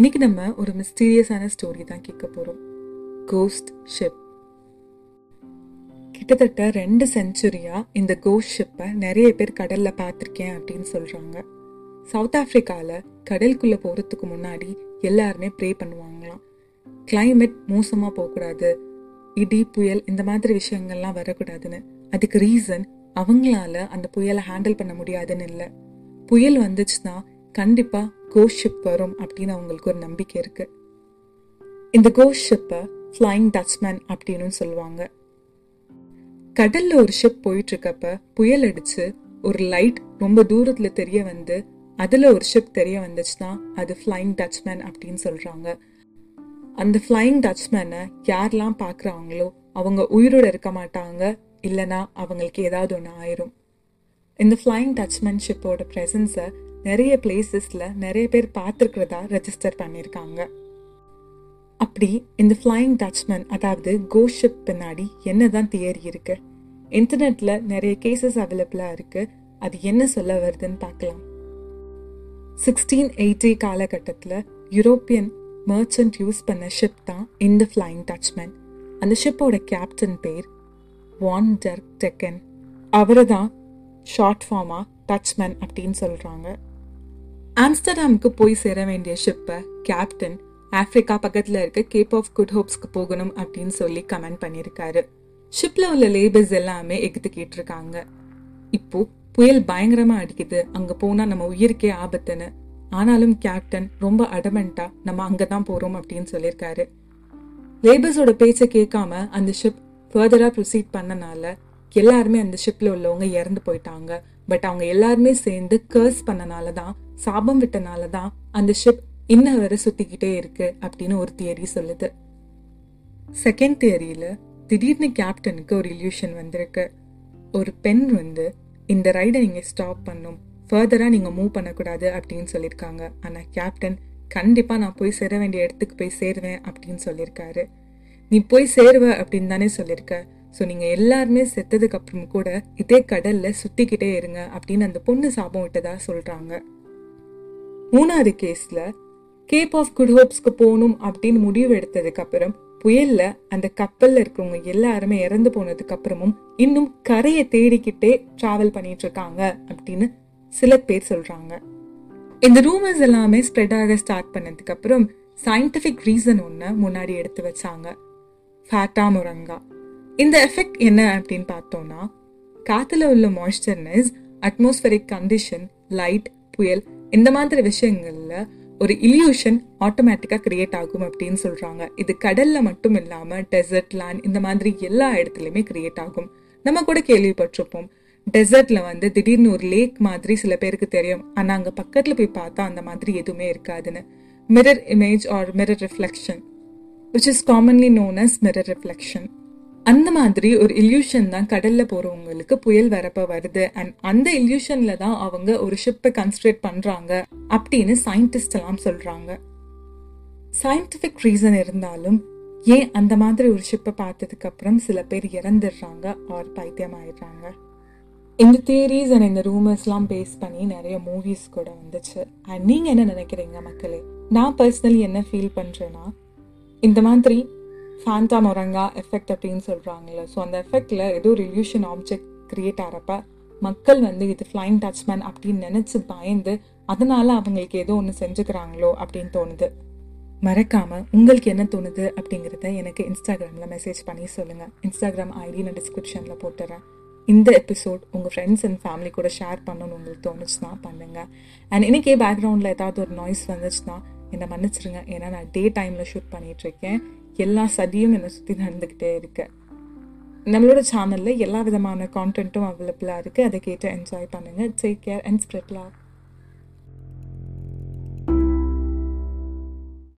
இன்னைக்கு நம்ம ஒரு மிஸ்டீரியஸான ஸ்டோரி தான் கேட்க போறோம். கோஸ்ட் ஷிப் கிட்டத்தட்ட ரெண்டு செஞ்சுரியா இந்த கோஸ்ட் ஷிப்பை நிறைய பேர் கடல்ல பார்த்துருக்கேன் அப்படின்னு சொல்றாங்க. சவுத் ஆப்பிரிக்கால கடலுக்குள்ள போறதுக்கு முன்னாடி எல்லாருமே ப்ரே பண்ணுவாங்களாம். கிளைமேட் மோசமா போகக்கூடாது. இடி புயல் இந்த மாதிரி விஷயங்கள்லாம் வரக்கூடாதுன்னு. அதுக்கு ரீசன் அவங்களால அந்த புயலை ஹேண்டில் பண்ண முடியாதுன்னு இல்லை. புயல் வந்துச்சுன்னா கண்டிப்பாக கோஷிப் வரும் அப்படின்னு அவங்களுக்கு ஒரு நம்பிக்கை இருக்கு. இந்த கோஷிப்பை ஷிப்பை ஃப்ளைங் டச்மேன் அப்படின்னு சொல்லுவாங்க. கடல்ல ஒரு ஷிப் போயிட்டு இருக்கப்ப புயல் அடிச்சு ஒரு லைட் ரொம்ப தூரத்துல தெரிய வந்து அதுல ஒரு ஷிப் தெரிய வந்துச்சுன்னா அது ஃப்ளைங் டச்மேன் அப்படின்னு சொல்றாங்க. அந்த ஃப்ளைங் டச்மேனை யாரெல்லாம் பார்க்குறாங்களோ அவங்க உயிரோட இருக்க மாட்டாங்க இல்லைனா அவங்களுக்கு ஏதாவது ஒன்று ஆயிரும். இந்த ஃப்ளைங் டச்மேன் ஷிப்போட ப்ரெசன்ஸை நிறைய பிளேசஸில் நிறைய பேர் பார்த்துருக்கிறதா ரெஜிஸ்டர் பண்ணியிருக்காங்க. அப்படி இந்த ஃப்ளைங் டச்மேன் அதாவது கோ ஷிப் பின்னாடி என்னதான் தியரி இருக்குது இன்டர்நெட்டில் நிறைய கேசஸ் அவைலபிளாக இருக்குது அது என்ன சொல்ல வருதுன்னு பார்க்கலாம். சிக்ஸ்டீன் எயிட்டி காலகட்டத்தில் யூரோப்பியன் மர்ச்சன்ட் யூஸ் பண்ண ஷிப் தான் இந்த ஃப்ளைங் டச்மேன் அந்த ஷிப்போட கேப்டன் பேர் வான் டெர்க் டெக்கன் அவரை தான் ஷார்ட் ஃபார்மாக டச்மேன் அப்படின்னு சொல்கிறாங்க ஆம்ஸ்டர்டாமுக்கு போய் சேர வேண்டிய ஷிப்பை கேப்டன் ஆப்பிரிக்கா பக்கத்தில் இருக்க கேப் ஆஃப் குட் ஹோப்ஸ்க்கு போகணும் அப்படின்னு சொல்லி கமெண்ட் பண்ணியிருக்காரு. ஷிப்பில் உள்ள லேபர்ஸ் எல்லாமே எகுத்து இருக்காங்க இப்போ புயல் பயங்கரமாக அடிக்குது. அங்கே போனால் நம்ம உயிருக்கே ஆபத்துன்னு. ஆனாலும் கேப்டன் ரொம்ப அடமெண்டா நம்ம அங்கே தான் போகிறோம் அப்படின்னு சொல்லியிருக்காரு. லேபர்ஸோட பேச்சை கேட்காம அந்த ஷிப் ஃபர்தராக ப்ரொசீட் பண்ணனால எல்லாருமே அந்த ஷிப்ல உள்ளவங்க இறந்து போயிட்டாங்க. பட் அவங்க எல்லாருமே சேர்ந்து கர்ஸ் பண்ணனால தான் சாபம் விட்டனால தான் அந்த ஷிப் இன்ன வரை சுத்திக்கிட்டே இருக்கு அப்படின்னு ஒரு தியரி சொல்லுது. செகண்ட் தியரியில திடீர்னு கேப்டனுக்கு ஒரு இல்யூஷன் வந்திருக்கு. ஒரு பெண் வந்து இந்த ரைடை நீங்க ஸ்டாப் பண்ணும். ஃபர்தரா நீங்க மூவ் பண்ணக்கூடாது அப்படின்னு சொல்லியிருக்காங்க. ஆனா கேப்டன் கண்டிப்பா நான் போய் சேர வேண்டிய இடத்துக்கு போய் சேருவேன் அப்படின்னு சொல்லியிருக்காரு. நீ போய் சேருவ அப்படின்னு தானே சொல்லியிருக்க. ஸோ நீங்கள் எல்லாருமே செத்ததுக்கு அப்புறம் கூட இதே கடல்ல சுத்திக்கிட்டே இருங்க அப்படின்னு அந்த பொண்ணு சாபம் விட்டதா சொல்றாங்க. மூணாவது கேஸ்ல கேப் ஆஃப் குட் ஹோப்ஸ்க்கு போகணும் அப்படின்னு முடிவு எடுத்ததுக்கு அப்புறம் புயல்ல அந்த கப்பல்ல இருக்கிறவங்க எல்லாருமே இறந்து போனதுக்கு அப்புறமும் இன்னும் கரையை தேடிக்கிட்டே டிராவல் பண்ணிட்டு இருக்காங்க அப்படின்னு சில பேர் சொல்றாங்க. இந்த ரூமர்ஸ் எல்லாமே ஸ்ப்ரெட் ஆக ஸ்டார்ட் பண்ணதுக்கு அப்புறம் சயின்டிபிக் ரீசன் ஒன்று முன்னாடி எடுத்து வச்சாங்க. ஃபேட்டா முரங்கா இந்த எஃபெக்ட் என்ன அப்படின்னு பார்த்தோம்னா காற்றுல உள்ள மாய்ஸ்சர்னஸ் அட்மாஸ்பரிக் கண்டிஷன் லைட் புயல் இந்த மாதிரி விஷயங்களில் ஒரு இல்யூஷன் ஆட்டோமேட்டிக்காக கிரியேட் ஆகும் அப்படின்னு சொல்கிறாங்க இது கடல்ல மட்டும் இல்லாமல் டெசர்ட் லேண்ட் இந்த மாதிரி எல்லா இடத்துலையுமே கிரியேட் ஆகும். நம்ம கூட கேள்விப்பட்டிருப்போம். டெசர்ட்ல வந்து திடீர்னு ஒரு லேக் மாதிரி சில பேருக்கு தெரியும். ஆனால் அங்கே பக்கத்தில் போய் பார்த்தா அந்த மாதிரி எதுவுமே இருக்காதுன்னு. Mirror image or mirror reflection which is commonly known as mirror reflection அந்த மாதிரி ஒரு இல்யூஷன் தான் கடல்ல போறவங்களுக்கு புயல் வரப்ப வருது. அண்ட் அந்த இல்யூஷன்ல தான் அவங்க ஒரு ஷிப்பை கன்ஸ்ட்ரேட் பண்றாங்க அப்படின்னு சயின்டிஸ்ட் எல்லாம் சொல்றாங்க. சயின்டிபிக் ரீசன் இருந்தாலும் ஏன் அந்த மாதிரி ஒரு ஷிப்பை பார்த்ததுக்கு அப்புறம் சில பேர் இறந்துடுறாங்க ஆர் பைத்தியம் ஆயிடுறாங்க இந்த தியரிஸ் அண்ட் இந்த ரூமர்ஸ்லாம் பேஸ் பண்ணி நிறைய மூவிஸ் கூட வந்துச்சு. அண்ட் நீங்கள் என்ன நினைக்கிறீங்க மக்களே? நான் பர்சனலி என்ன ஃபீல் பண்ணுறேன்னா இந்த மாதிரி ஃபேண்டா மொரங்கா எஃபெக்ட் அப்படின்னு சொல்கிறாங்கல்ல ஸோ அந்த எஃபெக்டில் ஏதோ ரிலியூஷன் ஆப்ஜெக்ட் கிரியேட் ஆகிறப்ப மக்கள் வந்து இது ஃப்ளைங் டச்மேன் அப்படின்னு நினச்சி பயந்து அதனால அவங்களுக்கு ஏதோ ஒன்று செஞ்சுக்கிறாங்களோ அப்படின்னு தோணுது. மறக்காமல் உங்களுக்கு என்ன தோணுது அப்படிங்கிறத எனக்கு இன்ஸ்டாகிராமில் மெசேஜ் பண்ணி சொல்லுங்கள் இன்ஸ்டாகிராம் ஐடி நான் டிஸ்கிரிப்ஷனில் போட்டுறேன். இந்த எபிசோட் உங்கள் ஃப்ரெண்ட்ஸ் அண்ட் ஃபேமிலி கூட ஷேர் பண்ணணும்னு உங்களுக்கு தோணுச்சுன்னா பண்ணுங்கள் அண்ட் இன்றைக்கே பேக்ரவுண்டில் ஏதாவது ஒரு நாய்ஸ் வந்துச்சுன்னா என்னை மன்னிச்சிருங்க. ஏன்னா நான் டே டைமில் ஷூட் பண்ணிகிட்ருக்கேன் எல்லா சதியும் என்னை சுற்றி நடந்துக்கிட்டே இருக்கு. நம்மளோட சேனலில் எல்லா விதமான கான்டென்ட்டும் அவைலபிளாக இருக்குது அதை கேட்டு என்ஜாய் பண்ணுங்கள் take care and spread love